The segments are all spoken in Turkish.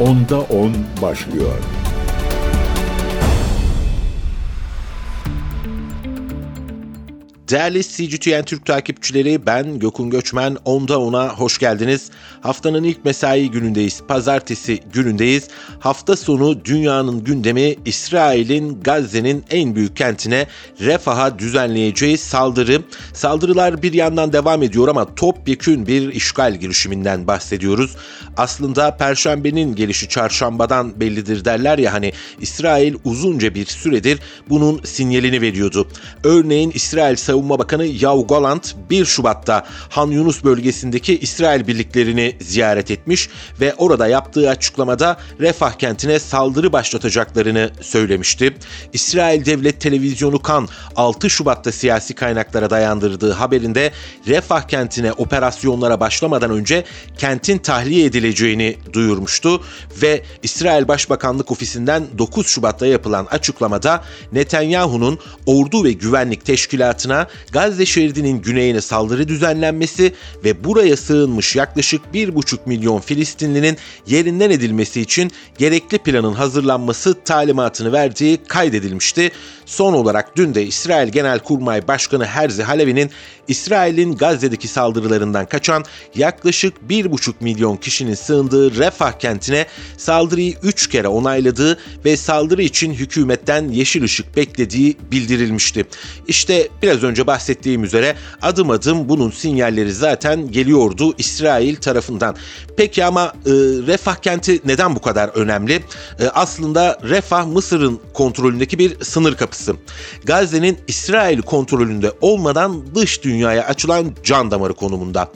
Onda 10 başlıyor. Değerli CGTN Türk takipçileri ben Gökün Göçmen Onda Ona hoş geldiniz. Haftanın ilk mesai günündeyiz. Pazartesi günündeyiz. Hafta sonu dünyanın gündemi İsrail'in Gazze'nin en büyük kentine Refah'a düzenleyeceği saldırı. Saldırılar bir yandan devam ediyor ama topyekün bir işgal girişiminden bahsediyoruz. Aslında Perşembenin gelişi çarşambadan bellidir derler ya hani İsrail uzunca bir süredir bunun sinyalini veriyordu. Örneğin İsrail Savunma Bakanı Yav Galant 1 Şubat'ta Han Yunus bölgesindeki İsrail birliklerini ziyaret etmiş ve orada yaptığı açıklamada Refah kentine saldırı başlatacaklarını söylemişti. İsrail Devlet Televizyonu Kan 6 Şubat'ta siyasi kaynaklara dayandırdığı haberinde Refah kentine operasyonlara başlamadan önce kentin tahliye edileceğini duyurmuştu ve İsrail Başbakanlık Ofisi'nden 9 Şubat'ta yapılan açıklamada Netanyahu'nun ordu ve güvenlik teşkilatına Gazze şeridinin güneyine saldırı düzenlenmesi ve buraya sığınmış yaklaşık 1,5 milyon Filistinlinin yerinden edilmesi için gerekli planın hazırlanması talimatını verdiği kaydedilmişti. Son olarak dün de İsrail Genelkurmay Başkanı Herzi Halevi'nin İsrail'in Gazze'deki saldırılarından kaçan yaklaşık 1,5 milyon kişinin sığındığı Refah kentine saldırıyı 3 kere onayladığı ve saldırı için hükümetten yeşil ışık beklediği bildirilmişti. İşte biraz önce bahsettiğim üzere adım adım bunun sinyalleri zaten geliyordu İsrail tarafından. Peki ama e, Refah kenti neden bu kadar önemli? E, aslında Refah Mısır'ın kontrolündeki bir sınır kapısı. Gazze'nin İsrail kontrolünde olmadan dış dünyaya açılan can damarı konumunda.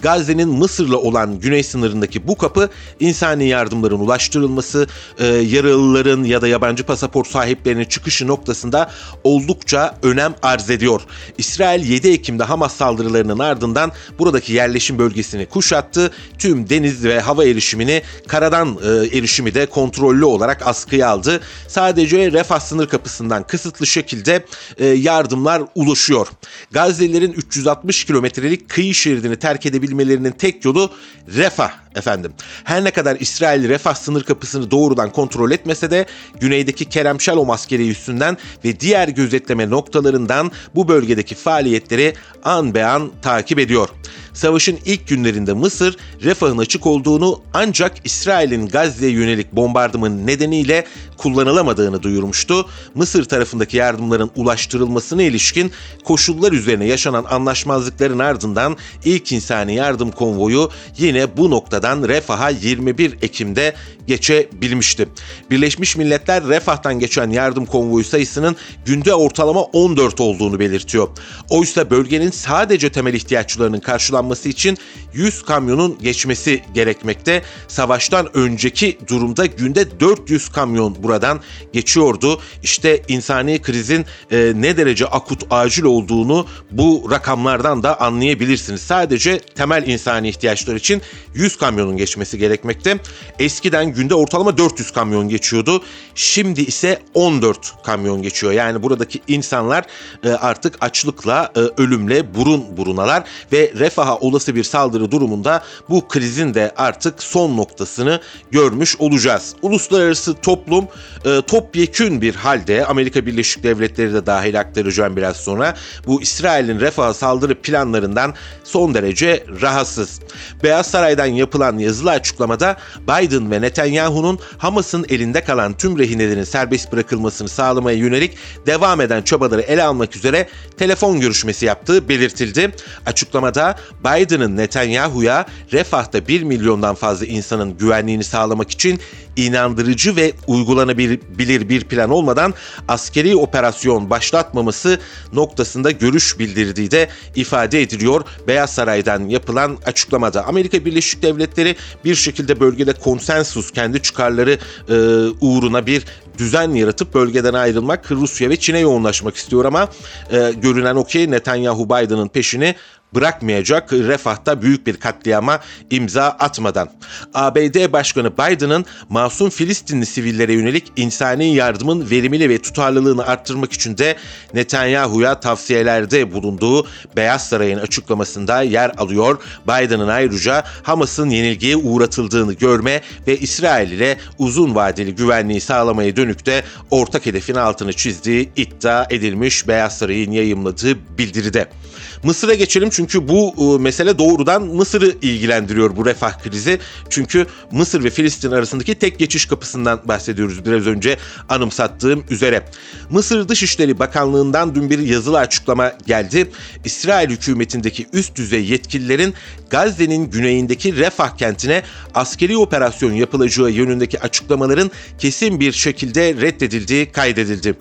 Gazze'nin Mısır'la olan güney sınırındaki bu kapı insani yardımların ulaştırılması, e, yaralıların ya da yabancı pasaport sahiplerinin çıkışı noktasında oldukça önem arz ediyor. İsrail 7 Ekim'de Hamas saldırılarının ardından buradaki yerleşim bölgesini kuşattı. Tüm deniz ve hava erişimini karadan e, erişimi de kontrollü olarak askıya aldı. Sadece Refah sınır kapısından kısıtlı şekilde e, yardımlar ulaşıyor. Gazze'lilerin 360 kilometrelik kıyı şeridini terk edebilmelerinin tek yolu Refah efendim. Her ne kadar İsrail Refah sınır kapısını doğrudan kontrol etmese de güneydeki Kerem Şalom askeri üstünden ve diğer gözetleme noktalarından bu bölgedeki faaliyetleri an be an takip ediyor. Savaşın ilk günlerinde Mısır, Refah'ın açık olduğunu ancak İsrail'in Gazze'ye yönelik bombardımanı nedeniyle kullanılamadığını duyurmuştu. Mısır tarafındaki yardımların ulaştırılmasına ilişkin koşullar üzerine yaşanan anlaşmazlıkların ardından ilk insani yardım konvoyu yine bu noktadan Refah'a 21 Ekim'de geçebilmişti. Birleşmiş Milletler Refah'tan geçen yardım konvoyu sayısının günde ortalama 14 olduğunu belirtiyor. Oysa bölgenin sadece temel ihtiyaçlarının karşılanması için 100 kamyonun geçmesi gerekmekte. Savaştan önceki durumda günde 400 kamyon buradan geçiyordu. İşte insani krizin e, ne derece akut acil olduğunu bu rakamlardan da anlayabilirsiniz. Sadece temel insani ihtiyaçlar için 100 kamyonun geçmesi gerekmekte. Eskiden günde ortalama 400 kamyon geçiyordu. Şimdi ise 14 kamyon geçiyor. Yani buradaki insanlar e, artık açlıkla, e, ölümle burun burunalar ve refaha olası bir saldırı durumunda bu krizin de artık son noktasını görmüş olacağız. Uluslararası toplum e, topyekün bir halde Amerika Birleşik Devletleri de dahil aktaracağım biraz sonra bu İsrail'in refaha saldırı planlarından son derece rahatsız. Beyaz Saray'dan yapılan yazılı açıklamada Biden ve Netanyahu'nun Hamas'ın elinde kalan tüm rehinelerin serbest bırakılmasını sağlamaya yönelik devam eden çabaları ele almak üzere telefon görüşmesi yaptığı belirtildi. Açıklamada Biden'ın Netanyahu'ya Refah'ta 1 milyondan fazla insanın güvenliğini sağlamak için inandırıcı ve uygulanabilir bir plan olmadan askeri operasyon başlatmaması noktasında görüş bildirdiği de ifade ediliyor Beyaz Saray'dan yapılan açıklamada. Amerika Birleşik Devletleri bir şekilde bölgede konsensus kendi çıkarları e, uğruna bir düzen yaratıp bölgeden ayrılmak Rusya ve Çin'e yoğunlaşmak istiyor ama e, görünen o ki Netanyahu Biden'ın peşini bırakmayacak Refah'ta büyük bir katliama imza atmadan. ABD Başkanı Biden'ın masum Filistinli sivillere yönelik insani yardımın verimini ve tutarlılığını arttırmak için de Netanyahu'ya tavsiyelerde bulunduğu Beyaz Saray'ın açıklamasında yer alıyor. Biden'ın ayrıca Hamas'ın yenilgiye uğratıldığını görme ve İsrail ile uzun vadeli güvenliği sağlamaya dönük de ortak hedefin altını çizdiği iddia edilmiş Beyaz Saray'ın yayımladığı bildiride. Mısır'a geçelim çünkü bu e, mesele doğrudan Mısır'ı ilgilendiriyor bu refah krizi. Çünkü Mısır ve Filistin arasındaki tek geçiş kapısından bahsediyoruz biraz önce anımsattığım üzere. Mısır Dışişleri Bakanlığı'ndan dün bir yazılı açıklama geldi. İsrail hükümetindeki üst düzey yetkililerin Gazze'nin güneyindeki Refah kentine askeri operasyon yapılacağı yönündeki açıklamaların kesin bir şekilde reddedildiği kaydedildi.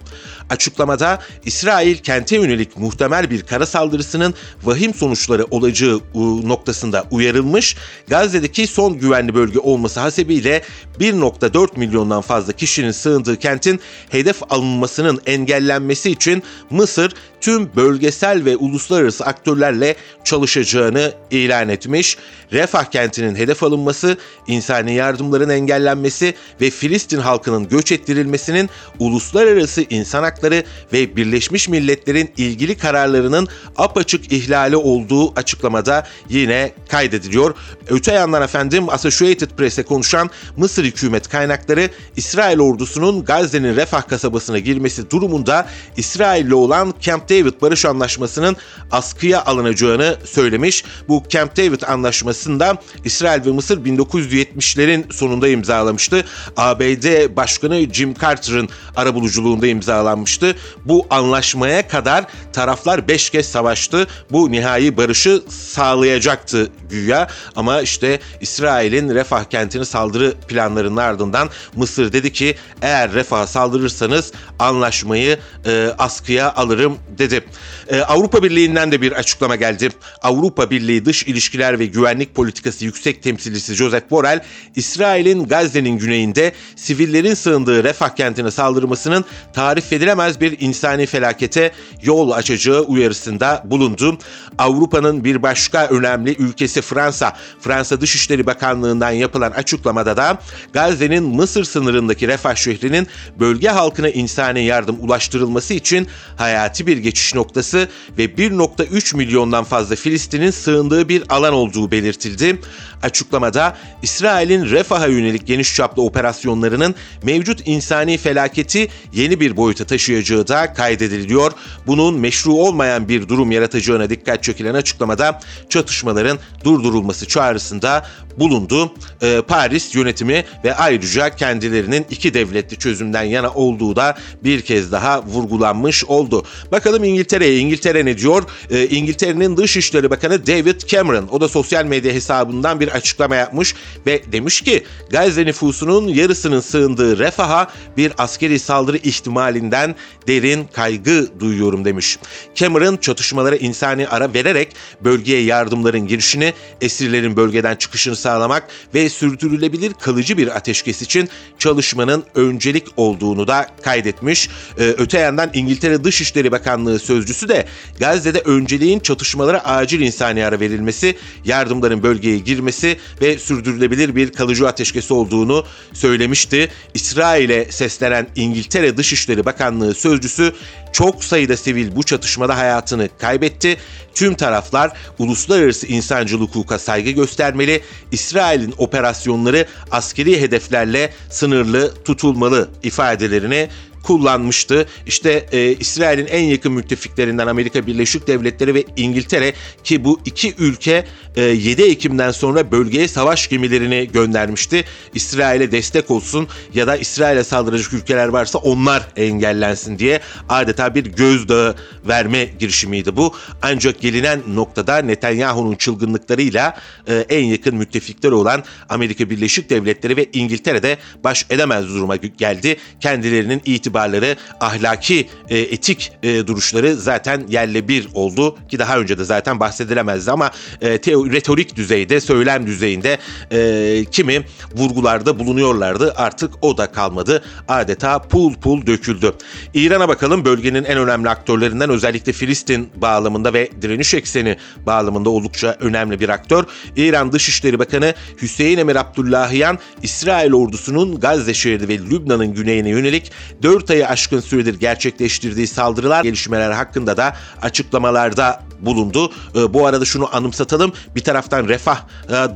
Açıklamada İsrail kente yönelik muhtemel bir kara saldırısının vahim sonuçları olacağı noktasında uyarılmış, Gazze'deki son güvenli bölge olması hasebiyle 1.4 milyondan fazla kişinin sığındığı kentin hedef alınmasının engellenmesi için Mısır tüm bölgesel ve uluslararası aktörlerle çalışacağını ilan etmiş. Refah kentinin hedef alınması, insani yardımların engellenmesi ve Filistin halkının göç ettirilmesinin uluslararası insan hakları ve Birleşmiş Milletler'in ilgili kararlarının apaçık ihlali olduğu açıklamada yine kaydediliyor. Öte yandan efendim Associated Press'e konuşan Mısır hükümet kaynakları İsrail ordusunun Gazze'nin Refah kasabasına girmesi durumunda İsrail'le olan Camp David Barış Anlaşması'nın askıya alınacağını söylemiş. Bu Camp David Anlaşması'nda İsrail ve Mısır 1970'lerin sonunda imzalamıştı. ABD Başkanı Jim Carter'ın arabuluculuğunda imzalanmıştı. Bu anlaşmaya kadar taraflar 5 kez savaştı. Bu nihai barışı sağlayacaktı güya ama işte İsrail'in Refah kentini saldırı planlarının ardından Mısır dedi ki eğer Refah'a saldırırsanız anlaşmayı e, askıya alırım dedi. E, Avrupa Birliği'nden de bir açıklama geldi. Avrupa Birliği Dış İlişkiler ve Güvenlik Politikası Yüksek Temsilcisi Josep Borrell, İsrail'in Gazze'nin güneyinde sivillerin sığındığı Refah kentine saldırmasının tarif edilemez bir insani felakete yol açacağı uyarısında bulundu. Avrupa'nın bir başka önemli ülkesi Fransa, Fransa Dışişleri Bakanlığı'ndan yapılan açıklamada da Gazze'nin Mısır sınırındaki Refah şehrinin bölge halkına insani yardım ulaştırılması için hayati bir geçiş noktası ve 1.3 milyondan fazla Filistin'in sığındığı bir alan olduğu belirtildi. Açıklamada İsrail'in Refah'a yönelik geniş çaplı operasyonlarının mevcut insani felaketi yeni bir boyuta taşıyacağı da kaydediliyor. Bunun meşru olmayan bir durum yaratacağına dikkat çekilen açıklamada çatışmaların durdurulması çağrısında bulundu. Ee, Paris yönetimi ve ayrıca kendilerinin iki devletli çözümden yana olduğu da bir kez daha vurgulanmış oldu. Bakalım İngiltere'ye. İngiltere ne diyor? Ee, İngiltere'nin Dışişleri Bakanı David Cameron o da sosyal medya hesabından bir açıklama yapmış ve demiş ki Gazze nüfusunun yarısının sığındığı Refah'a bir askeri saldırı ihtimalinden derin kaygı duyuyorum demiş. Cameron çatışmalara insani ara vererek bölgeye yardımların girişini, esirlerin bölgeden çıkışını sağlamak ve sürdürülebilir kalıcı bir ateşkes için çalışmanın öncelik olduğunu da kaydetmiş. Ee, öte yandan İngiltere Dışişleri Bakanlığı sözcüsü de Gazze'de önceliğin çatışmalara acil insani ara verilmesi, yardımların bölgeye girmesi ve sürdürülebilir bir kalıcı ateşkesi olduğunu söylemişti. İsrail'e seslenen İngiltere Dışişleri Bakanlığı sözcüsü çok sayıda sivil bu çatışmada hayatını kaybetti. Tüm taraflar uluslararası insancıl hukuka saygı göstermeli. İsrail'in operasyonları askeri hedeflerle sınırlı tutulmalı ifadelerini kullanmıştı. İşte e, İsrail'in en yakın müttefiklerinden Amerika Birleşik Devletleri ve İngiltere ki bu iki ülke e, 7 Ekim'den sonra bölgeye savaş gemilerini göndermişti. İsrail'e destek olsun ya da İsrail'e saldıracak ülkeler varsa onlar engellensin diye adeta bir gözdağı verme girişimiydi bu. Ancak gelinen noktada Netanyahu'nun çılgınlıklarıyla e, en yakın müttefikleri olan Amerika Birleşik Devletleri ve İngiltere'de baş edemez duruma geldi. Kendilerinin itibarı itibarları, ahlaki, e, etik e, duruşları zaten yerle bir oldu ki daha önce de zaten bahsedilemezdi ama e, teo, retorik düzeyde, söylem düzeyinde e, kimi vurgularda bulunuyorlardı. Artık o da kalmadı. Adeta pul pul döküldü. İran'a bakalım bölgenin en önemli aktörlerinden özellikle Filistin bağlamında ve direniş ekseni bağlamında oldukça önemli bir aktör. İran Dışişleri Bakanı Hüseyin Emir Abdullahiyan İsrail ordusunun Gazze şehri ve Lübnan'ın güneyine yönelik 4 ayı aşkın süredir gerçekleştirdiği saldırılar gelişmeler hakkında da açıklamalarda bulundu. Ee, bu arada şunu anımsatalım. Bir taraftan refah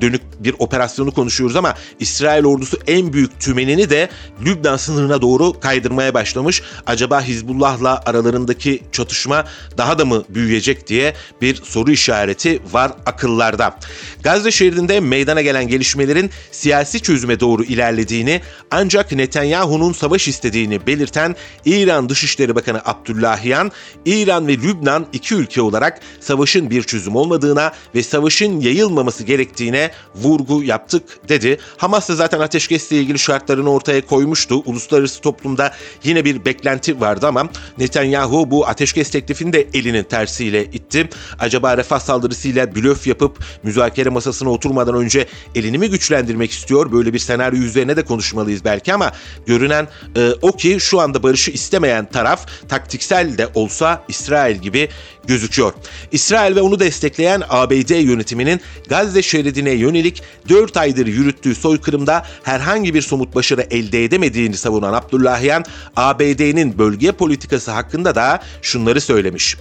dönük bir operasyonu konuşuyoruz ama İsrail ordusu en büyük tümenini de Lübnan sınırına doğru kaydırmaya başlamış. Acaba Hizbullah'la aralarındaki çatışma daha da mı büyüyecek diye bir soru işareti var akıllarda. Gazze şehrinde meydana gelen gelişmelerin siyasi çözüme doğru ilerlediğini ancak Netanyahu'nun savaş istediğini belirten İran Dışişleri Bakanı Abdullahian, İran ve Lübnan iki ülke olarak savaşın bir çözüm olmadığına ve savaşın yayılmaması gerektiğine vurgu yaptık dedi. Hamas da zaten ateşkesle ilgili şartlarını ortaya koymuştu. Uluslararası toplumda yine bir beklenti vardı ama Netanyahu bu ateşkes teklifini de elinin tersiyle itti. Acaba refah saldırısıyla blöf yapıp müzakere masasına oturmadan önce elini mi güçlendirmek istiyor? Böyle bir senaryo üzerine de konuşmalıyız belki ama görünen e, o ki şu anda barışı istemeyen taraf taktiksel de olsa İsrail gibi gözüküyor. İsrail ve onu destekleyen ABD yönetiminin Gazze şeridine yönelik 4 aydır yürüttüğü soykırımda herhangi bir somut başarı elde edemediğini savunan Abdullahian, ABD'nin bölge politikası hakkında da şunları söylemiş.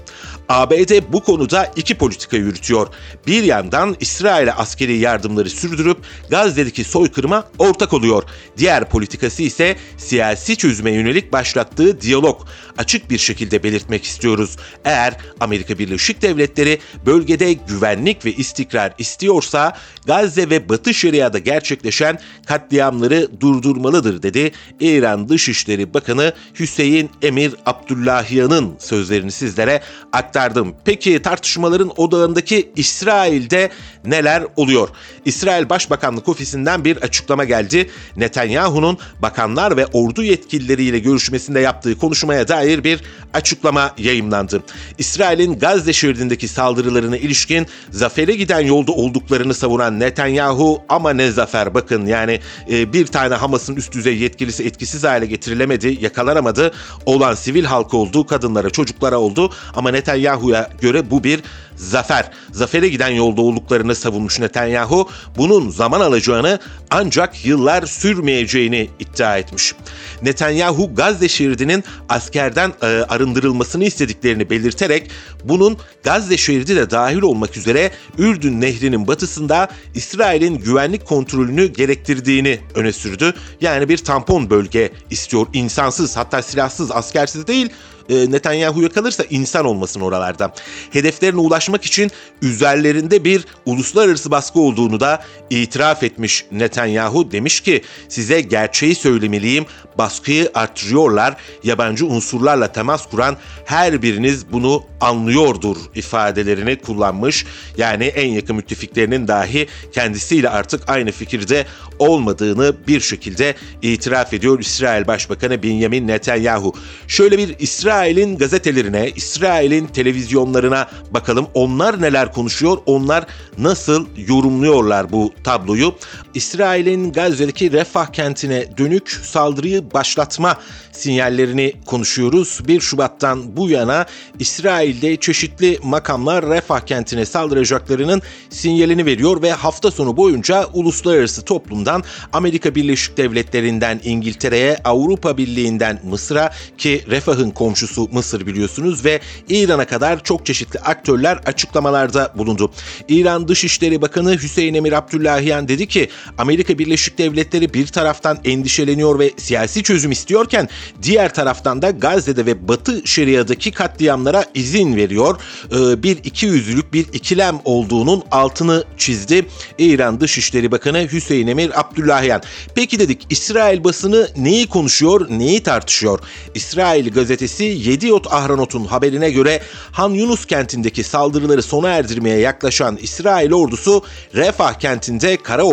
ABD bu konuda iki politika yürütüyor. Bir yandan İsrail'e askeri yardımları sürdürüp Gazze'deki soykırıma ortak oluyor. Diğer politikası ise siyasi çözüme yönelik başlattığı diyalog. Açık bir şekilde belirtmek istiyoruz. Eğer Amerika Birleşik Devletleri bölgede güvenlik ve istikrar istiyorsa Gazze ve Batı Şeria'da gerçekleşen katliamları durdurmalıdır dedi İran Dışişleri Bakanı Hüseyin Emir Abdullahiyan'ın sözlerini sizlere aktardım. Peki tartışmaların odağındaki İsrail'de neler oluyor? İsrail Başbakanlık Ofisi'nden bir açıklama geldi. Netanyahu'nun bakanlar ve ordu yetkilileriyle görüşmesinde yaptığı konuşmaya dair bir açıklama yayımlandı. İsrail'in Gazze şeridindeki saldırılarına ilişkin zafere giden yolda olduklarını savunan Netanyahu ama ne zafer bakın yani e, bir tane Hamas'ın üst düzey yetkilisi etkisiz hale getirilemedi, yakalanamadı. Olan sivil halk oldu, kadınlara, çocuklara oldu ama Netanyahu'ya göre bu bir zafer. Zafere giden yolda olduklarını savunmuş Netanyahu, bunun zaman alacağını ancak yıllar sürmeyeceğini iddia etmiş. Netanyahu Gazze şeridinin askerden e, arındırılmasını istediklerini belirterek bunun Gazze şeridi de dahil olmak üzere Ürdün Nehri'nin batısında İsrail'in güvenlik kontrolünü gerektirdiğini öne sürdü. Yani bir tampon bölge istiyor. insansız hatta silahsız askersiz değil e, Netanyahu'ya kalırsa insan olmasın oralarda. Hedeflerine ulaşmak için üzerlerinde bir uluslararası baskı olduğunu da itiraf etmiş Netanyahu. Demiş ki size gerçeği söylemeliyim baskıyı arttırıyorlar. Yabancı unsurlarla temas kuran her biriniz bunu anlıyordur ifadelerini kullanmış. Yani en yakın müttefiklerinin dahi kendisiyle artık aynı fikirde olmadığını bir şekilde itiraf ediyor İsrail Başbakanı Benjamin Netanyahu. Şöyle bir İsrail'in gazetelerine, İsrail'in televizyonlarına bakalım. Onlar neler konuşuyor? Onlar nasıl yorumluyorlar bu tabloyu? İsrail'in Gazze'deki Refah kentine dönük saldırıyı başlatma sinyallerini konuşuyoruz. 1 Şubat'tan bu yana İsrail'de çeşitli makamlar Refah kentine saldıracaklarının sinyalini veriyor ve hafta sonu boyunca uluslararası toplumdan Amerika Birleşik Devletleri'nden İngiltere'ye, Avrupa Birliği'nden Mısır'a ki Refah'ın komşusu Mısır biliyorsunuz ve İran'a kadar çok çeşitli aktörler açıklamalarda bulundu. İran Dışişleri Bakanı Hüseyin Emir Abdullahiyan dedi ki Amerika Birleşik Devletleri bir taraftan endişeleniyor ve siyasi çözüm istiyorken diğer taraftan da Gazze'de ve Batı Şeria'daki katliamlara izin veriyor. Ee, bir iki yüzlülük bir ikilem olduğunun altını çizdi İran Dışişleri Bakanı Hüseyin Emir Abdullahiyan. Peki dedik İsrail basını neyi konuşuyor, neyi tartışıyor? İsrail gazetesi Yediot Ahranot'un haberine göre Han Yunus kentindeki saldırıları sona erdirmeye yaklaşan İsrail ordusu Refah kentinde kara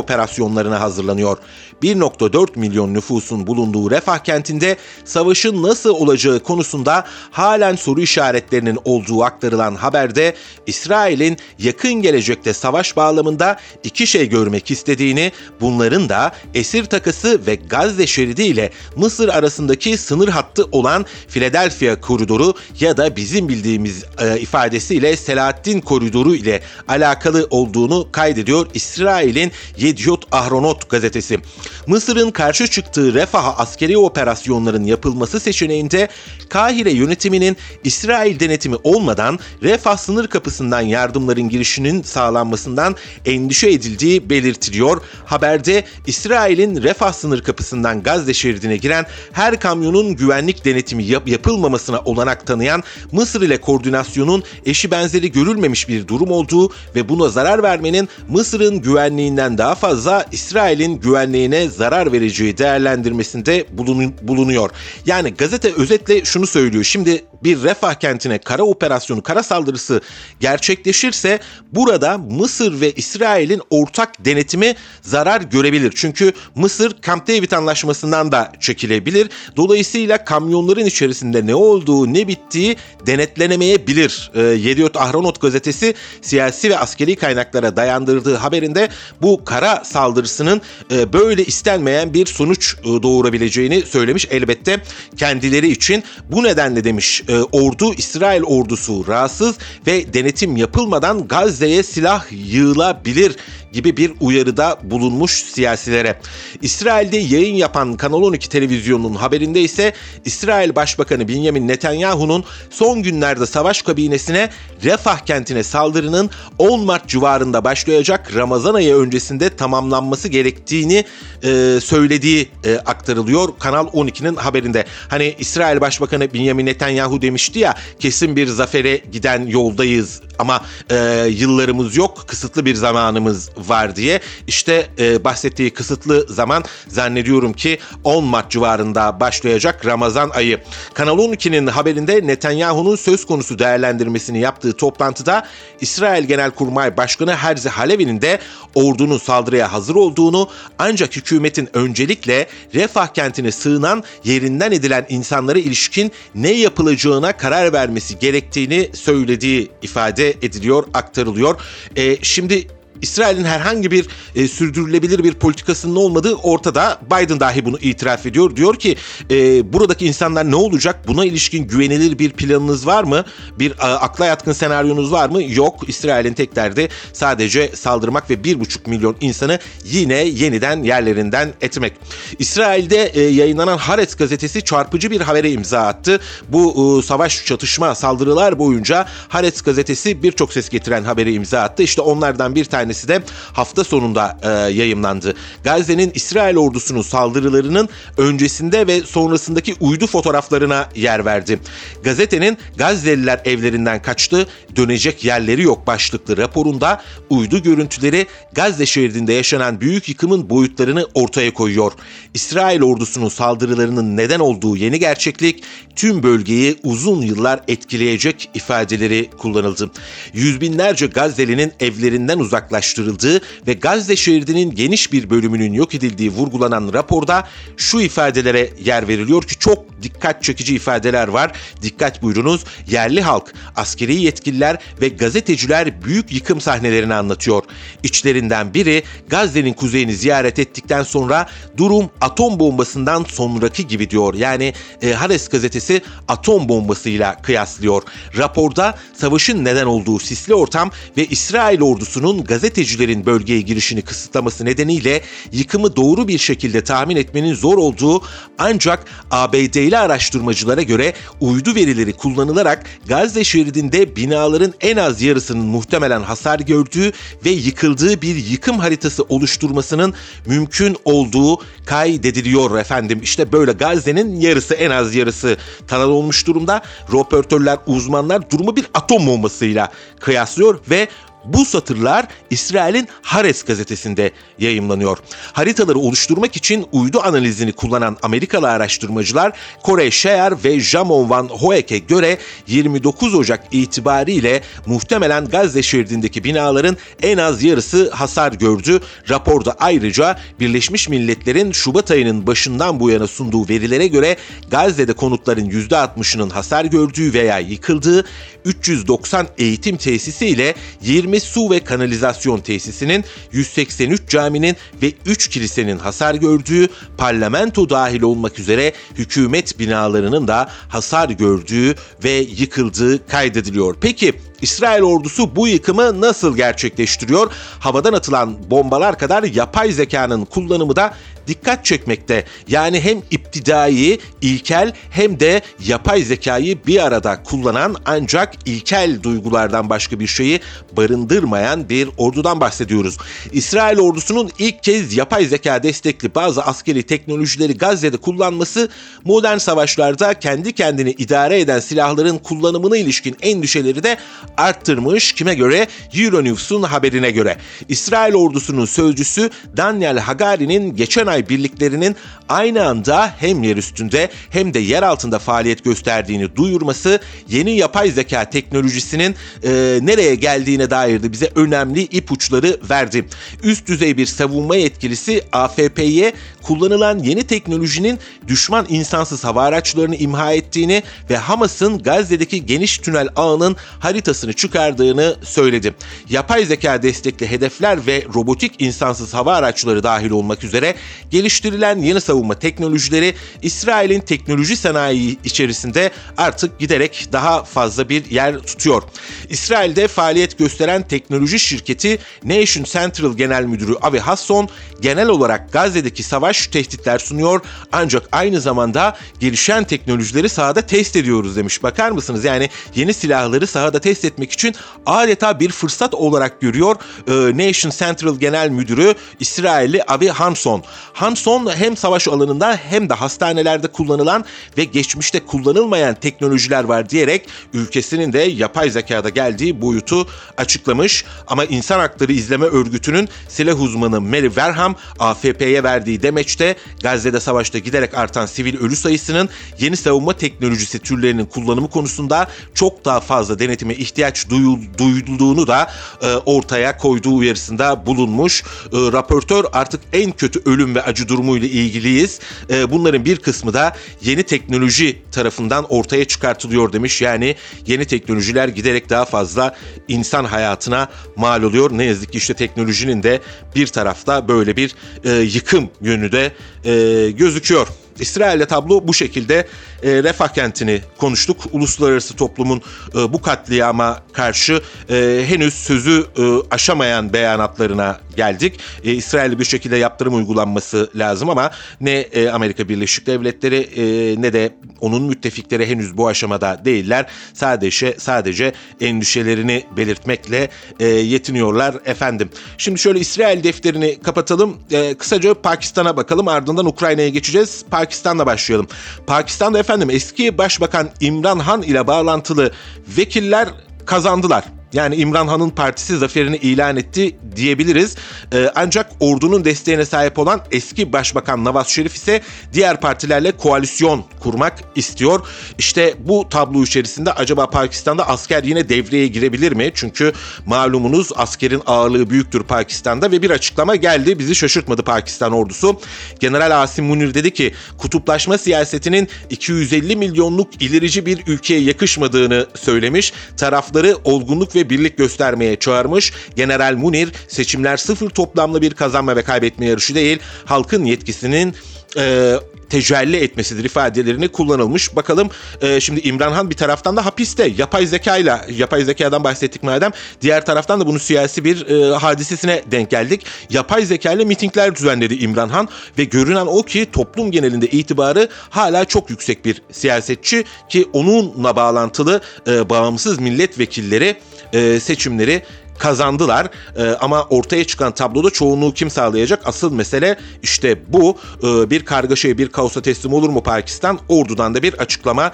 operasyonlarına hazırlanıyor. 1.4 milyon nüfusun bulunduğu Refah kentinde savaşın nasıl olacağı konusunda halen soru işaretlerinin olduğu aktarılan haberde İsrail'in yakın gelecekte savaş bağlamında iki şey görmek istediğini, bunların da esir takısı ve Gazze şeridi ile Mısır arasındaki sınır hattı olan Philadelphia koridoru ya da bizim bildiğimiz e, ifadesiyle Selahattin koridoru ile alakalı olduğunu kaydediyor İsrail'in Yediot Ahronot gazetesi. Mısır'ın karşı çıktığı Refah'a askeri operasyonların yapılması seçeneğinde Kahire yönetiminin İsrail denetimi olmadan Refah sınır kapısından yardımların girişinin sağlanmasından endişe edildiği belirtiliyor. Haberde İsrail'in Refah sınır kapısından Gazze şeridine giren her kamyonun güvenlik denetimi yap- yapılmamasına olanak tanıyan Mısır ile koordinasyonun eşi benzeri görülmemiş bir durum olduğu ve buna zarar vermenin Mısır'ın güvenliğinden daha fazla İsrail'in güvenliğine zarar vereceği değerlendirmesinde bulun, bulunuyor. Yani gazete özetle şunu söylüyor. Şimdi bir refah kentine kara operasyonu, kara saldırısı gerçekleşirse burada Mısır ve İsrail'in ortak denetimi zarar görebilir. Çünkü Mısır Camp David anlaşmasından da çekilebilir. Dolayısıyla kamyonların içerisinde ne olduğu, ne bittiği denetlenemeyebilir. E, Yediot Ahronot gazetesi siyasi ve askeri kaynaklara dayandırdığı haberinde bu kara saldırısının e, böyle istenmeyen bir sonuç e, doğurabileceğini söylemiş. Elbette kendileri için bu nedenle demiş e, ordu İsrail ordusu rahatsız ve denetim yapılmadan Gazze'ye silah yığılabilir gibi bir uyarıda bulunmuş siyasilere. İsrail'de yayın yapan Kanal 12 televizyonunun haberinde ise İsrail Başbakanı Benjamin Netanyahu'nun son günlerde savaş kabinesine Refah kentine saldırının 10 Mart civarında başlayacak Ramazan ayı öncesinde tamamlanması gerektiğini e, söylediği e, aktarılıyor Kanal 12'nin haberinde. Hani İsrail Başbakanı Benjamin Netanyahu demişti ya kesin bir zafere giden yoldayız ama e, yıllarımız yok kısıtlı bir zamanımız var diye. İşte e, bahsettiği kısıtlı zaman zannediyorum ki 10 Mart civarında başlayacak Ramazan ayı. Kanal 12'nin haberinde Netanyahu'nun söz konusu değerlendirmesini yaptığı toplantıda İsrail Genelkurmay Başkanı Herzi Halevi'nin de ordunun saldırıya hazır olduğunu ancak hükümetin öncelikle Refah kentine sığınan yerinden edilen insanlara ilişkin ne yapılacağına karar vermesi gerektiğini söylediği ifade ediliyor, aktarılıyor. E, şimdi İsrail'in herhangi bir e, sürdürülebilir bir politikasının olmadığı ortada. Biden dahi bunu itiraf ediyor. Diyor ki e, buradaki insanlar ne olacak? Buna ilişkin güvenilir bir planınız var mı? Bir a, akla yatkın senaryonuz var mı? Yok. İsrail'in tek derdi sadece saldırmak ve bir buçuk milyon insanı yine yeniden yerlerinden etmek. İsrail'de e, yayınlanan Haaretz gazetesi çarpıcı bir habere imza attı. Bu e, savaş, çatışma, saldırılar boyunca Haaretz gazetesi birçok ses getiren haberi imza attı. İşte onlardan bir tanesi tanesi de hafta sonunda e, yayımlandı. Gazze'nin İsrail ordusunun saldırılarının öncesinde ve sonrasındaki uydu fotoğraflarına yer verdi. Gazetenin Gazze'liler evlerinden kaçtı, dönecek yerleri yok başlıklı raporunda uydu görüntüleri Gazze şehrinde yaşanan büyük yıkımın boyutlarını ortaya koyuyor. İsrail ordusunun saldırılarının neden olduğu yeni gerçeklik tüm bölgeyi uzun yıllar etkileyecek ifadeleri kullanıldı. Yüz binlerce Gazze'linin evlerinden uzaklaştırıldığı ve Gazze şeridinin geniş bir bölümünün yok edildiği vurgulanan raporda şu ifadelere yer veriliyor ki çok dikkat çekici ifadeler var. Dikkat buyurunuz. Yerli halk, askeri yetkililer ve gazeteciler büyük yıkım sahnelerini anlatıyor. İçlerinden biri Gazze'nin kuzeyini ziyaret ettikten sonra durum atom bombasından sonraki gibi diyor. Yani e, Haaretz gazetesi atom bombasıyla kıyaslıyor. Raporda savaşın neden olduğu sisli ortam ve İsrail ordusunun gazetecilerin bölgeye girişini kısıtlaması nedeniyle yıkımı doğru bir şekilde tahmin etmenin zor olduğu ancak ABD'li araştırmacılara göre uydu verileri kullanılarak Gazze şeridinde binaların en az yarısının muhtemelen hasar gördüğü ve yıkıldığı bir yıkım haritası oluşturmasının mümkün olduğu kaydediliyor efendim. İşte böyle Gazze'nin yarısı en az yarısı tanıl olmuş durumda. Röportörler, uzmanlar durumu bir atom bombasıyla kıyaslıyor ve Bu satırlar İsrail'in Haaretz gazetesinde yayımlanıyor. Haritaları oluşturmak için uydu analizini kullanan Amerikalı araştırmacılar Kore Shear ve Jamon Van Hoek'e göre 29 Ocak itibariyle muhtemelen Gazze şeridindeki binaların en az yarısı hasar gördü. Raporda ayrıca Birleşmiş Milletler'in Şubat ayının başından bu yana sunduğu verilere göre Gazze'de konutların %60'ının hasar gördüğü veya yıkıldığı, 390 eğitim tesisi ile 20 su ve kanalizasyon tesisinin, 183 caminin ve 3 kilisenin hasar gördüğü, parlamento dahil olmak üzere hükümet binalarının da hasar gördüğü ve yıkıldığı kaydediliyor. Peki İsrail ordusu bu yıkımı nasıl gerçekleştiriyor? Havadan atılan bombalar kadar yapay zekanın kullanımı da dikkat çekmekte. Yani hem iptidai, ilkel hem de yapay zekayı bir arada kullanan ancak ilkel duygulardan başka bir şeyi barındırmayan bir ordudan bahsediyoruz. İsrail ordusunun ilk kez yapay zeka destekli bazı askeri teknolojileri Gazze'de kullanması modern savaşlarda kendi kendini idare eden silahların kullanımına ilişkin endişeleri de arttırmış. Kime göre? Euronews'un haberine göre. İsrail ordusunun sözcüsü Daniel Hagari'nin geçen ay birliklerinin aynı anda hem yer üstünde hem de yer altında faaliyet gösterdiğini duyurması yeni yapay zeka teknolojisinin e, nereye geldiğine dair de bize önemli ipuçları verdi. Üst düzey bir savunma yetkilisi AFP'ye kullanılan yeni teknolojinin düşman insansız hava araçlarını imha ettiğini ve Hamas'ın Gazze'deki geniş tünel ağının haritasını çıkardığını söyledi. Yapay zeka destekli hedefler ve robotik insansız hava araçları dahil olmak üzere geliştirilen yeni savunma teknolojileri İsrail'in teknoloji sanayi içerisinde artık giderek daha fazla bir yer tutuyor. İsrail'de faaliyet gösteren teknoloji şirketi Nation Central Genel Müdürü Avi Hasson genel olarak Gazze'deki savaş tehditler sunuyor ancak aynı zamanda gelişen teknolojileri sahada test ediyoruz demiş. Bakar mısınız? Yani yeni silahları sahada test etmek için adeta bir fırsat olarak görüyor e, Nation Central Genel Müdürü İsrailli Avi Hanson. Hanson hem savaş alanında hem de hastanelerde kullanılan ve geçmişte kullanılmayan teknolojiler var diyerek ülkesinin de yapay zekada geldiği boyutu açıklamış. Ama İnsan Hakları İzleme Örgütü'nün silah uzmanı Mary Verham AFP'ye verdiği demeçte Gazze'de savaşta giderek artan sivil ölü sayısının yeni savunma teknolojisi türlerinin kullanımı konusunda çok daha fazla denetime ihtiyaç duyulduğunu da e, ortaya koyduğu uyarısında bulunmuş. E, raportör artık en kötü ölüm ve acı durumuyla ilgiliyiz. E, bunların bir kısmı da yeni teknoloji tarafından ortaya çıkartılıyor demiş. Yani yeni teknolojiler giderek daha fazla insan hayatına mal oluyor. Ne yazık ki işte teknolojinin de bir tarafta böyle bir e, yıkım yönü de e, gözüküyor. İsrail'de tablo bu şekilde e, refah kentini konuştuk. Uluslararası toplumun e, bu katliama karşı e, henüz sözü e, aşamayan beyanatlarına geldik. E, İsrail'de bir şekilde yaptırım uygulanması lazım ama ne e, Amerika Birleşik Devletleri e, ne de onun müttefikleri henüz bu aşamada değiller. Sadece sadece endişelerini belirtmekle e, yetiniyorlar efendim. Şimdi şöyle İsrail defterini kapatalım. E, kısaca Pakistan'a bakalım ardından Ukrayna'ya geçeceğiz. Pakistan'la başlayalım. Pakistan'da efendim eski Başbakan İmran Han ile bağlantılı vekiller kazandılar. Yani İmran Han'ın partisi zaferini ilan etti diyebiliriz. Ee, ancak ordunun desteğine sahip olan eski Başbakan Nawaz Şerif ise diğer partilerle koalisyon kurmak istiyor. İşte bu tablo içerisinde acaba Pakistan'da asker yine devreye girebilir mi? Çünkü malumunuz askerin ağırlığı büyüktür Pakistan'da ve bir açıklama geldi. Bizi şaşırtmadı Pakistan ordusu. General Asim Munir dedi ki kutuplaşma siyasetinin 250 milyonluk ilerici bir ülkeye yakışmadığını söylemiş. Tarafları olgunluk ve birlik göstermeye çağırmış. General Munir seçimler sıfır toplamlı bir kazanma ve kaybetme yarışı değil, halkın yetkisinin e, tecelli etmesidir ifadelerini kullanılmış. Bakalım e, şimdi İmran Han bir taraftan da hapiste yapay zekayla yapay zekadan bahsettik madem diğer taraftan da bunu siyasi bir e, hadisesine denk geldik. Yapay zeka ile mitingler düzenledi İmran Han ve görünen o ki toplum genelinde itibarı hala çok yüksek bir siyasetçi ki onunla bağlantılı e, bağımsız milletvekilleri e, seçimleri kazandılar. E, ama ortaya çıkan tabloda çoğunluğu kim sağlayacak? Asıl mesele işte bu. E, bir kargaşaya, bir kaosa teslim olur mu Pakistan? Ordudan da bir açıklama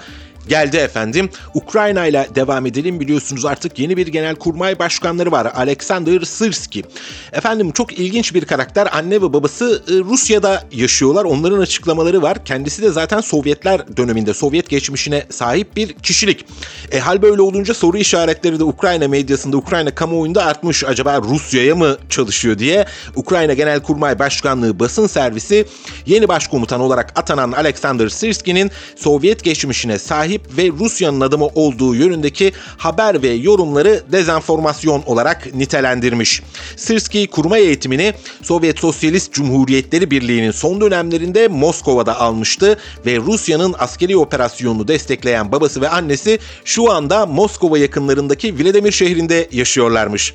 geldi efendim. Ukrayna ile devam edelim biliyorsunuz artık yeni bir genel kurmay başkanları var. Alexander Sırski. Efendim çok ilginç bir karakter. Anne ve babası e, Rusya'da yaşıyorlar. Onların açıklamaları var. Kendisi de zaten Sovyetler döneminde Sovyet geçmişine sahip bir kişilik. E, hal böyle olunca soru işaretleri de Ukrayna medyasında, Ukrayna kamuoyunda artmış. Acaba Rusya'ya mı çalışıyor diye Ukrayna Genelkurmay Başkanlığı basın servisi yeni başkomutan olarak atanan Alexander Sirski'nin Sovyet geçmişine sahip ve Rusya'nın adımı olduğu yönündeki haber ve yorumları dezenformasyon olarak nitelendirmiş. Sirski kurmay eğitimini Sovyet Sosyalist Cumhuriyetleri Birliği'nin son dönemlerinde Moskova'da almıştı ve Rusya'nın askeri operasyonunu destekleyen babası ve annesi şu anda Moskova yakınlarındaki Vladimir şehrinde yaşıyorlarmış.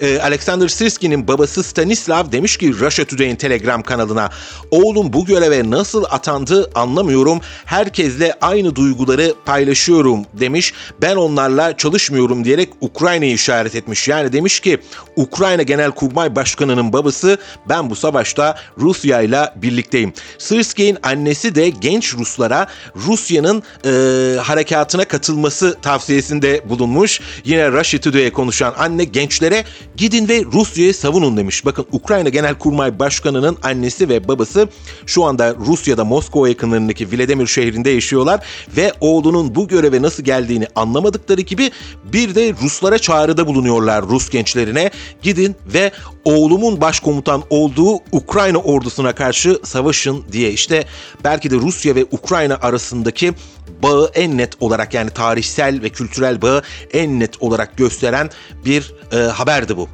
Ee, Alexander Sirski'nin babası Stanislav demiş ki Russia Today'in Telegram kanalına oğlum bu göreve nasıl atandı anlamıyorum. Herkesle aynı duyguları paylaşıyorum demiş. Ben onlarla çalışmıyorum diyerek Ukrayna'yı işaret etmiş. Yani demiş ki Ukrayna Genelkurmay Başkanı'nın babası ben bu savaşta Rusya ile birlikteyim. Sırski'nin annesi de genç Ruslara Rusya'nın e, harekatına katılması tavsiyesinde bulunmuş. Yine Russia Today'e konuşan anne gençlere gidin ve Rusya'yı savunun demiş. Bakın Ukrayna Genelkurmay Başkanı'nın annesi ve babası şu anda Rusya'da Moskova yakınlarındaki Vladimir şehrinde yaşıyorlar ve oğlunun bu göreve nasıl geldiğini anlamadıkları gibi bir de Ruslara çağrıda bulunuyorlar Rus gençlerine. Gidin ve oğlumun başkomutan olduğu Ukrayna ordusuna karşı savaşın diye işte belki de Rusya ve Ukrayna arasındaki bağı en net olarak yani tarihsel ve kültürel bağı en net olarak gösteren bir e, haberdi bu.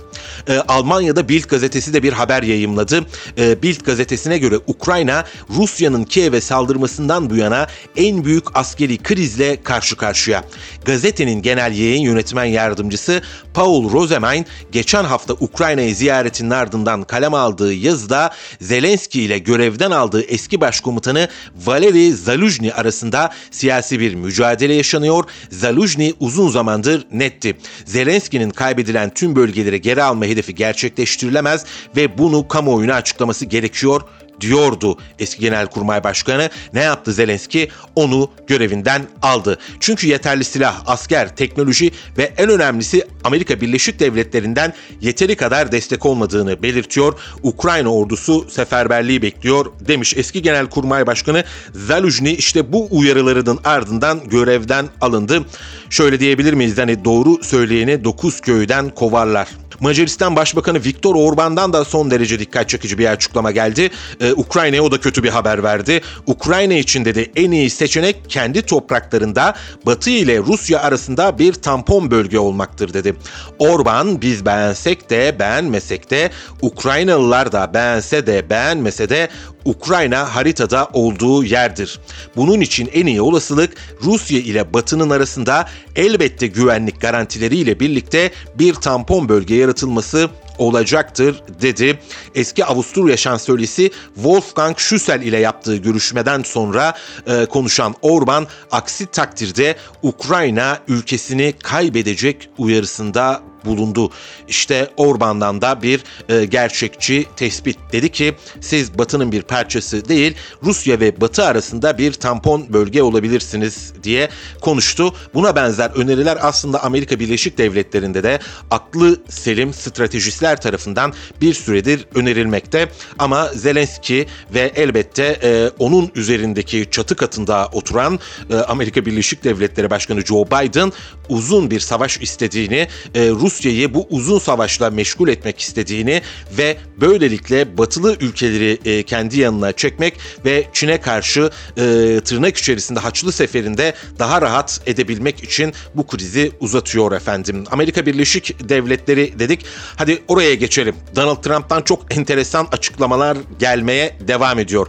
E, Almanya'da Bild gazetesi de bir haber yayımladı. E, Bild gazetesine göre Ukrayna Rusya'nın Kiev'e saldırmasından bu yana en büyük askeri krizle karşı karşıya. Gazetenin genel yayın yönetmen yardımcısı Paul Rosemein geçen hafta Ukrayna'yı ziyaretinin ardından kaleme aldığı yazıda Zelenski ile görevden aldığı eski başkomutanı Valeri Zaluzhny arasında siyasi bir mücadele yaşanıyor. Zaluzhny uzun zamandır netti. Zelenski'nin kaybedilen tüm bölgeleri geri alma hedefi gerçekleştirilemez ve bunu kamuoyuna açıklaması gerekiyor diyordu eski Genelkurmay Başkanı. Ne yaptı Zelenski? Onu görevinden aldı. Çünkü yeterli silah, asker, teknoloji ve en önemlisi Amerika Birleşik Devletleri'nden yeteri kadar destek olmadığını belirtiyor. Ukrayna ordusu seferberliği bekliyor demiş eski Genelkurmay Başkanı Zaluzhny işte bu uyarılarının ardından görevden alındı. Şöyle diyebilir miyiz? Hani doğru söyleyeni dokuz köyden kovarlar. Macaristan Başbakanı Viktor Orban'dan da son derece dikkat çekici bir açıklama geldi. Ee, Ukrayna'ya o da kötü bir haber verdi. Ukrayna için dedi en iyi seçenek kendi topraklarında Batı ile Rusya arasında bir tampon bölge olmaktır dedi. Orban biz beğensek de beğenmesek de Ukraynalılar da beğense de beğenmese de Ukrayna haritada olduğu yerdir. Bunun için en iyi olasılık Rusya ile Batı'nın arasında elbette güvenlik garantileriyle birlikte bir tampon bölge yaratılması olacaktır dedi. Eski Avusturya şansölyesi Wolfgang Schüssel ile yaptığı görüşmeden sonra e, konuşan Orban aksi takdirde Ukrayna ülkesini kaybedecek uyarısında bulundu. İşte Orban'dan da bir e, gerçekçi tespit dedi ki siz Batı'nın bir parçası değil Rusya ve Batı arasında bir tampon bölge olabilirsiniz diye konuştu. Buna benzer öneriler aslında Amerika Birleşik Devletleri'nde de aklı selim stratejistler tarafından bir süredir önerilmekte. Ama Zelenski ve elbette e, onun üzerindeki çatı katında oturan e, Amerika Birleşik Devletleri Başkanı Joe Biden uzun bir savaş istediğini, e, Rusya'yı bu uzun savaşla meşgul etmek istediğini ve böylelikle batılı ülkeleri e, kendi yanına çekmek ve Çin'e karşı e, tırnak içerisinde Haçlı Seferi'nde daha rahat edebilmek için bu krizi uzatıyor efendim. Amerika Birleşik Devletleri dedik. Hadi oraya geçelim. Donald Trump'tan çok enteresan açıklamalar gelmeye devam ediyor.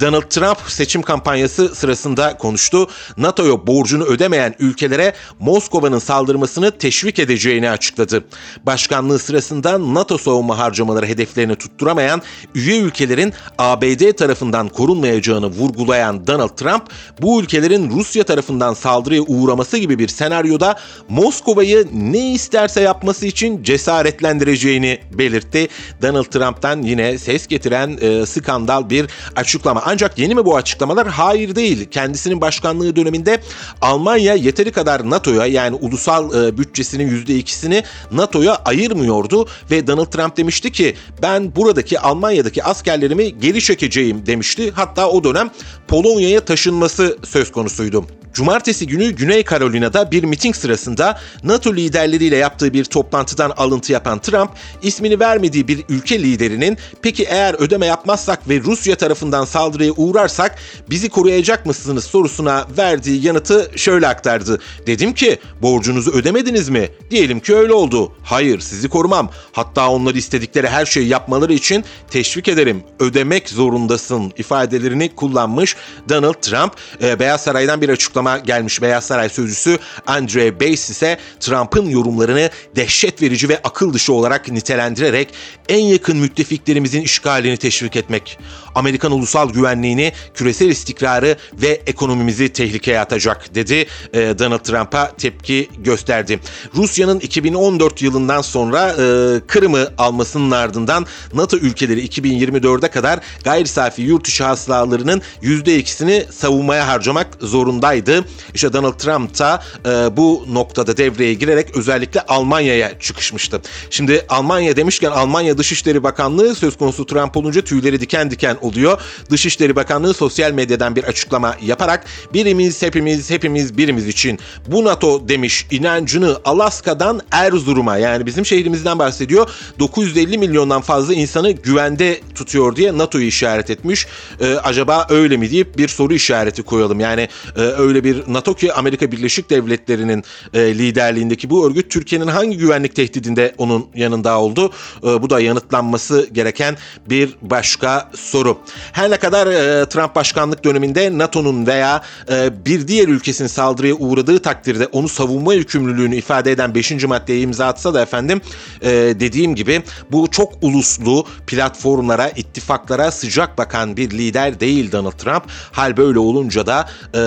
Donald Trump seçim kampanyası sırasında konuştu. NATO'ya borcunu ödemeyen ülkelere Moskova Moskova'nın saldırmasını teşvik edeceğini açıkladı. Başkanlığı sırasında NATO savunma harcamaları hedeflerini tutturamayan üye ülkelerin ABD tarafından korunmayacağını vurgulayan Donald Trump, bu ülkelerin Rusya tarafından saldırıya uğraması gibi bir senaryoda Moskova'yı ne isterse yapması için cesaretlendireceğini belirtti. Donald Trump'tan yine ses getiren e, skandal bir açıklama. Ancak yeni mi bu açıklamalar? Hayır değil. Kendisinin başkanlığı döneminde Almanya yeteri kadar NATO'ya yani ulusal e, bütçesinin %2'sini NATO'ya ayırmıyordu ve Donald Trump demişti ki ben buradaki Almanya'daki askerlerimi geri çekeceğim demişti. Hatta o dönem Polonya'ya taşınması söz konusuydu. Cumartesi günü Güney Carolina'da bir miting sırasında NATO liderleriyle yaptığı bir toplantıdan alıntı yapan Trump, ismini vermediği bir ülke liderinin peki eğer ödeme yapmazsak ve Rusya tarafından saldırıya uğrarsak bizi koruyacak mısınız sorusuna verdiği yanıtı şöyle aktardı. Dedim ki borcunuzu ödemediniz mi? Diyelim ki öyle oldu. Hayır sizi korumam. Hatta onlar istedikleri her şeyi yapmaları için teşvik ederim. Ödemek zorundasın ifadelerini kullanmış Donald Trump. E, Beyaz Saray'dan bir açıklama açıklama gelmiş Beyaz Saray sözcüsü Andre Bates ise Trump'ın yorumlarını dehşet verici ve akıl dışı olarak nitelendirerek en yakın müttefiklerimizin işgalini teşvik etmek, Amerikan ulusal güvenliğini, küresel istikrarı ve ekonomimizi tehlikeye atacak dedi. E, Donald Trump'a tepki gösterdi. Rusya'nın 2014 yılından sonra e, Kırım'ı almasının ardından NATO ülkeleri 2024'e kadar gayri safi yurt içi hasılalarının %2'sini savunmaya harcamak zorundaydı. İşte Donald Trump da e, bu noktada devreye girerek özellikle Almanya'ya çıkışmıştı. Şimdi Almanya demişken Almanya Dışişleri Bakanlığı söz konusu Trump olunca tüyleri diken diken oluyor. Dışişleri Bakanlığı sosyal medyadan bir açıklama yaparak birimiz hepimiz hepimiz birimiz için bu NATO demiş inancını Alaska'dan Erzurum'a yani bizim şehrimizden bahsediyor 950 milyondan fazla insanı güvende tutuyor diye NATO'yu işaret etmiş. Ee, acaba öyle mi deyip bir soru işareti koyalım. Yani e, öyle bir NATO ki Amerika Birleşik Devletleri'nin e, liderliğindeki bu örgüt Türkiye'nin hangi güvenlik tehdidinde onun yanında oldu? E, bu da yanıtlanması gereken bir başka soru. Her ne kadar e, Trump başkanlık döneminde NATO'nun veya e, bir diğer ülkesinin saldırıya uğradığı takdirde onu savunma yükümlülüğünü ifade eden 5. maddeye imza atsa da efendim e, dediğim gibi bu çok uluslu platformlara, ittifaklara sıcak bakan bir lider değil Donald Trump. Hal böyle olunca da e,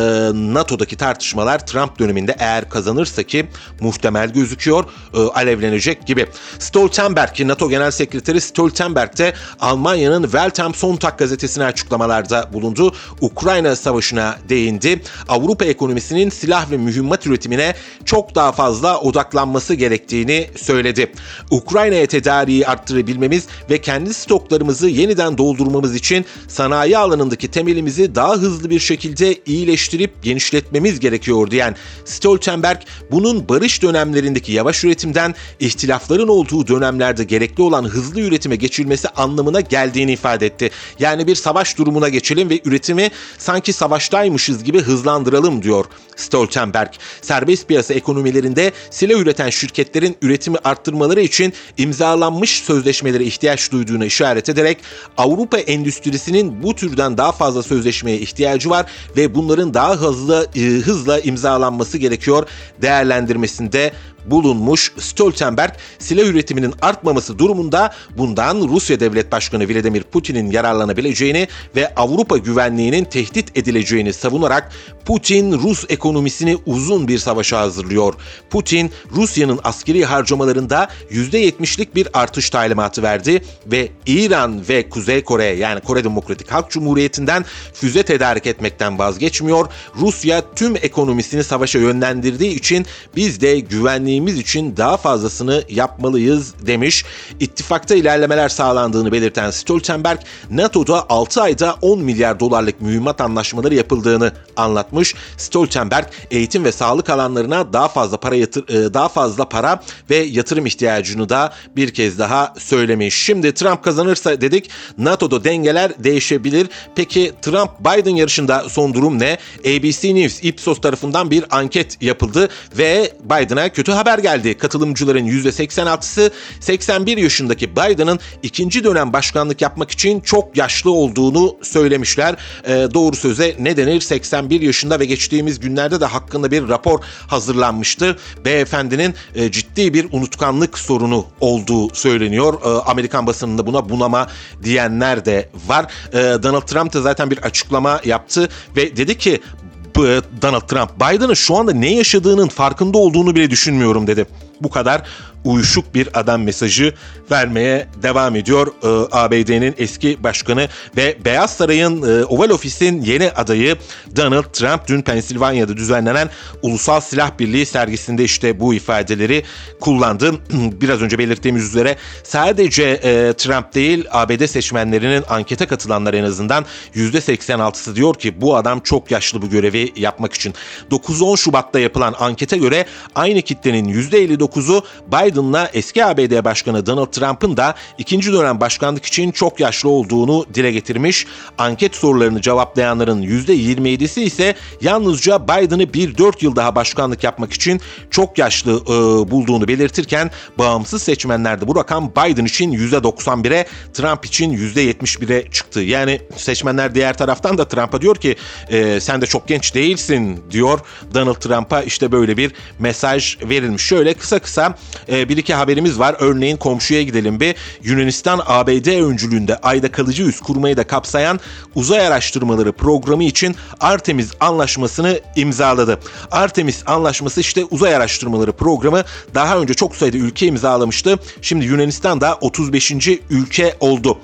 NATO'daki tartışmalar Trump döneminde eğer kazanırsa ki muhtemel gözüküyor e, alevlenecek gibi. Stoltenberg, NATO Genel Sekreteri Stoltenberg de Almanya'nın Welt am Sonntag gazetesine açıklamalarda bulundu. Ukrayna Savaşı'na değindi. Avrupa ekonomisinin silah ve mühimmat üretimine çok daha fazla odaklanması gerektiğini söyledi. Ukrayna'ya tedariği arttırabilmemiz ve kendi stoklarımızı yeniden doldurmamız için sanayi alanındaki temelimizi daha hızlı bir şekilde iyileştirip genişletmemiz gerekiyor diyen Stoltenberg bunun barış dönemlerindeki yavaş üretimden ihtilafların olduğu dönemlerde gerekli olan hızlı üretime geçilmesi anlamına geldiğini ifade etti. Yani bir savaş durumuna geçelim ve üretimi sanki savaştaymışız gibi hızlandıralım diyor Stoltenberg. Serbest piyasa ekonomilerinde silah üreten şirketlerin üretimi arttırmaları için imzalanmış sözleşmelere ihtiyaç duyduğuna işaret ederek Avrupa endüstrisinin bu türden daha fazla sözleşmeye ihtiyacı var ve bunların daha hızlı hızla imzalanması gerekiyor. Değerlendirmesinde bulunmuş Stoltenberg silah üretiminin artmaması durumunda bundan Rusya Devlet Başkanı Vladimir Putin'in yararlanabileceğini ve Avrupa güvenliğinin tehdit edileceğini savunarak Putin Rus ekonomisini uzun bir savaşa hazırlıyor. Putin Rusya'nın askeri harcamalarında %70'lik bir artış talimatı verdi ve İran ve Kuzey Kore yani Kore Demokratik Halk Cumhuriyeti'nden füze tedarik etmekten vazgeçmiyor. Rusya tüm ekonomisini savaşa yönlendirdiği için biz de güvenliğimiz için daha fazlasını yapmalıyız demiş. İttifakta ilerlemeler sağlandığını belirten Stoltenberg, NATO'da 6 ayda 10 milyar dolarlık mühimmat anlaşmaları yapıldığını anlatmış. Stoltenberg eğitim ve sağlık alanlarına daha fazla para yatır, e, daha fazla para ve yatırım ihtiyacını da bir kez daha söylemiş. Şimdi Trump kazanırsa dedik NATO'da dengeler değişebilir. Peki Trump Biden yarışında son durum ne? ABC News Ipsos tarafından bir anket yapıldı ve Biden'a kötü haber geldi. Katılımcıların %86'sı 81 yaşındaki Biden'ın ikinci dönem başkanlık yapmak için çok yaşlı olduğunu söylemişler. E, doğru söze ne denir? 81 yaşında ve geçtiğimiz günlerde de hakkında bir rapor hazırlanmıştı. Beyefendinin e, ciddi bir unutkanlık sorunu olduğu söyleniyor. E, Amerikan basınında buna bunama diyenler de var. E, Donald Trump da zaten bir açıklama yaptı ve dedi ki Donald Trump Biden'ın şu anda ne yaşadığının farkında olduğunu bile düşünmüyorum dedi. Bu kadar uyuşuk bir adam mesajı vermeye devam ediyor e, ABD'nin eski başkanı ve Beyaz Saray'ın e, Oval Ofis'in yeni adayı Donald Trump dün Pensilvanya'da düzenlenen Ulusal Silah Birliği sergisinde işte bu ifadeleri kullandı. Biraz önce belirttiğimiz üzere sadece e, Trump değil ABD seçmenlerinin ankete katılanlar en azından %86'sı diyor ki bu adam çok yaşlı bu görevi yapmak için. 9-10 Şubat'ta yapılan ankete göre aynı kitlenin %59'u Biden Biden'la eski ABD Başkanı Donald Trump'ın da ikinci dönem başkanlık için çok yaşlı olduğunu dile getirmiş. Anket sorularını cevaplayanların %27'si ise yalnızca Biden'ı bir 4 yıl daha başkanlık yapmak için çok yaşlı e, bulduğunu belirtirken bağımsız seçmenlerde bu rakam Biden için %91'e Trump için %71'e çıktı. Yani seçmenler diğer taraftan da Trump'a diyor ki e, sen de çok genç değilsin diyor Donald Trump'a işte böyle bir mesaj verilmiş. Şöyle kısa kısa e, bir iki haberimiz var. Örneğin komşuya gidelim bir. Yunanistan ABD öncülüğünde ayda kalıcı üs kurmayı da kapsayan uzay araştırmaları programı için Artemis anlaşmasını imzaladı. Artemis anlaşması işte uzay araştırmaları programı daha önce çok sayıda ülke imzalamıştı. Şimdi Yunanistan da 35. ülke oldu.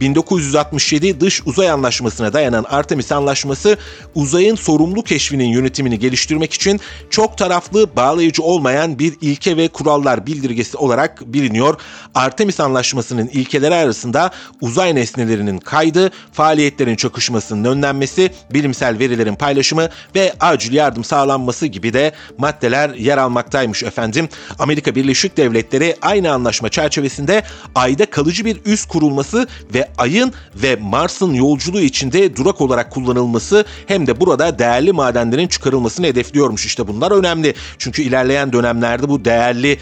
1967 Dış Uzay Anlaşması'na dayanan Artemis Anlaşması uzayın sorumlu keşfinin yönetimini geliştirmek için çok taraflı bağlayıcı olmayan bir ilke ve kurallar bildirgesi olarak biliniyor. Artemis Anlaşması'nın ilkeleri arasında uzay nesnelerinin kaydı, faaliyetlerin çakışmasının önlenmesi, bilimsel verilerin paylaşımı ve acil yardım sağlanması gibi de maddeler yer almaktaymış efendim. Amerika Birleşik Devletleri aynı anlaşma çerçevesinde ayda kalıcı bir üs kurulması ve ayın ve Mars'ın yolculuğu içinde durak olarak kullanılması hem de burada değerli madenlerin çıkarılmasını hedefliyormuş. İşte bunlar önemli. Çünkü ilerleyen dönemlerde bu değerli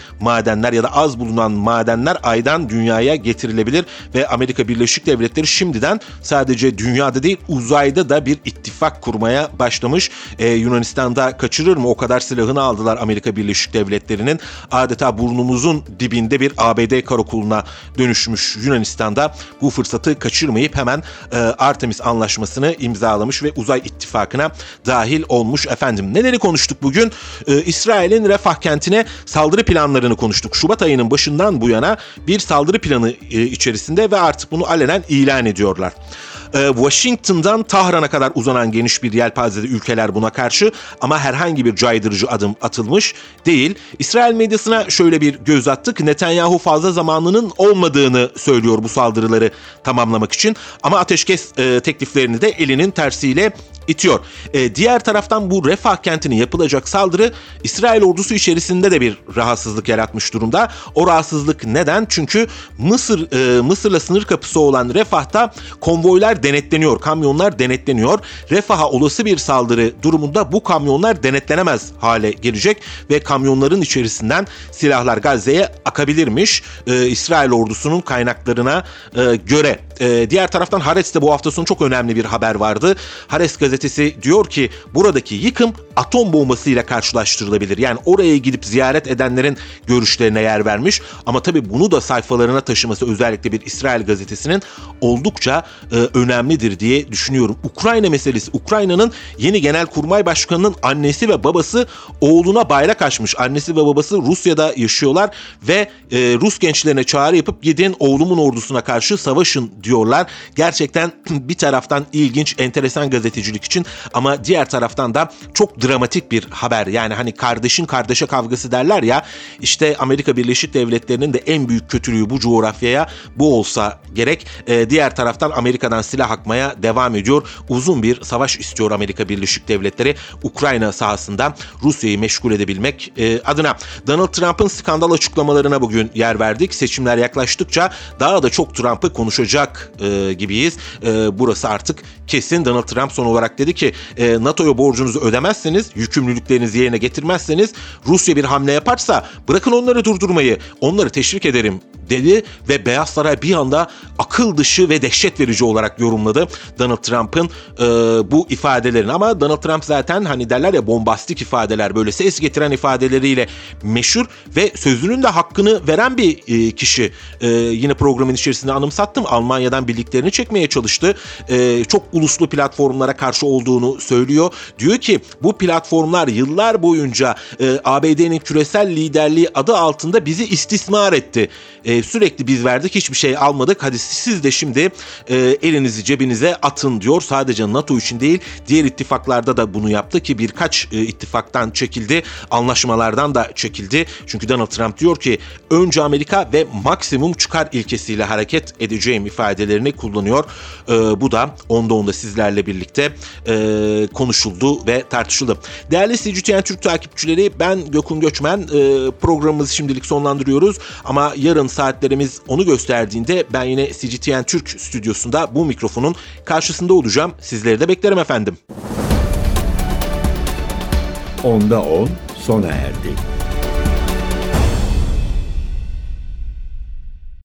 madenler ya da az bulunan madenler aydan dünyaya getirilebilir ve Amerika Birleşik Devletleri şimdiden sadece dünyada değil uzayda da bir ittifak kurmaya başlamış. Ee, Yunanistan'da kaçırır mı? O kadar silahını aldılar Amerika Birleşik Devletleri'nin. Adeta burnumuzun dibinde bir ABD karakoluna dönüşmüş Yunanistan'da bu fırsatı kaçırmayıp hemen e, Artemis anlaşmasını imzalamış ve uzay ittifakına dahil olmuş efendim. Neleri konuştuk bugün? E, İsrail'in Refah kentine saldırı planlarını konuştuk. Şubat ayının başından bu yana bir saldırı planı e, içerisinde ve artık bunu alenen ilan ediyorlar. Ee, Washington'dan Tahran'a kadar uzanan geniş bir yelpazede ülkeler buna karşı ama herhangi bir caydırıcı adım atılmış değil. İsrail medyasına şöyle bir göz attık. Netanyahu fazla zamanının olmadığını söylüyor bu saldırıları tamamlamak için ama ateşkes e, tekliflerini de elinin tersiyle itiyor. E, diğer taraftan bu Refah kentine yapılacak saldırı İsrail ordusu içerisinde de bir rahatsızlık yaratmış durumda. O rahatsızlık neden? Çünkü Mısır e, Mısır'la sınır kapısı olan Refah'ta konvoylar denetleniyor, kamyonlar denetleniyor. Refah'a olası bir saldırı durumunda bu kamyonlar denetlenemez hale gelecek ve kamyonların içerisinden silahlar Gazze'ye akabilirmiş. E, İsrail ordusunun kaynaklarına e, göre. E, diğer taraftan Haaretz'te bu hafta sonu çok önemli bir haber vardı. Haaretz gazetesi diyor ki buradaki yıkım atom bombasıyla karşılaştırılabilir. Yani oraya gidip ziyaret edenlerin görüşlerine yer vermiş. Ama tabii bunu da sayfalarına taşıması özellikle bir İsrail gazetesinin oldukça e, önemlidir diye düşünüyorum. Ukrayna meselesi. Ukrayna'nın yeni genel kurmay başkanının annesi ve babası oğluna bayrak açmış. Annesi ve babası Rusya'da yaşıyorlar ve e, Rus gençlerine çağrı yapıp gidin oğlumun ordusuna karşı savaşın diyorlar. Gerçekten bir taraftan ilginç, enteresan gazetecilik için ama diğer taraftan da çok dramatik bir haber. Yani hani kardeşin kardeşe kavgası derler ya işte Amerika Birleşik Devletleri'nin de en büyük kötülüğü bu coğrafyaya bu olsa gerek. E, diğer taraftan Amerika'dan silah akmaya devam ediyor. Uzun bir savaş istiyor Amerika Birleşik Devletleri Ukrayna sahasında Rusya'yı meşgul edebilmek e, adına. Donald Trump'ın skandal açıklamalarına bugün yer verdik. Seçimler yaklaştıkça daha da çok Trump'ı konuşacak e, gibiyiz. E, burası artık kesin. Donald Trump son olarak dedi ki e, NATO'ya borcunuzu ödemezseniz, yükümlülüklerinizi yerine getirmezseniz Rusya bir hamle yaparsa bırakın onları durdurmayı, onları teşvik ederim dedi ve Beyaz Saray bir anda akıl dışı ve dehşet verici olarak yorumladı Donald Trump'ın e, bu ifadelerini. Ama Donald Trump zaten hani derler ya bombastik ifadeler böyle ses getiren ifadeleriyle meşhur ve sözünün de hakkını veren bir e, kişi. E, yine programın içerisinde anımsattım. Almanya'dan birliklerini çekmeye çalıştı. E, çok uluslu platformlara karşı olduğunu söylüyor. Diyor ki bu platformlar yıllar boyunca e, ABD'nin küresel liderliği adı altında bizi istismar etti. E, sürekli biz verdik hiçbir şey almadık. Hadi siz de şimdi e, elinizi cebinize atın diyor. Sadece NATO için değil diğer ittifaklarda da bunu yaptı ki birkaç e, ittifaktan çekildi. Anlaşmalardan da çekildi. Çünkü Donald Trump diyor ki önce Amerika ve maksimum çıkar ilkesiyle hareket edeceğim ifadelerini kullanıyor. E, bu da onda onda sizlerle birlikte e, konuşuldu ve tartışıldı. Değerli CGTN Türk takipçileri ben Gökün Göçmen e, programımızı şimdilik sonlandırıyoruz ama yarın saatlerimiz onu gösterdiğinde ben yine CGTN Türk stüdyosunda bu mikrofonun karşısında olacağım. Sizleri de beklerim efendim. Onda 10 sona erdi.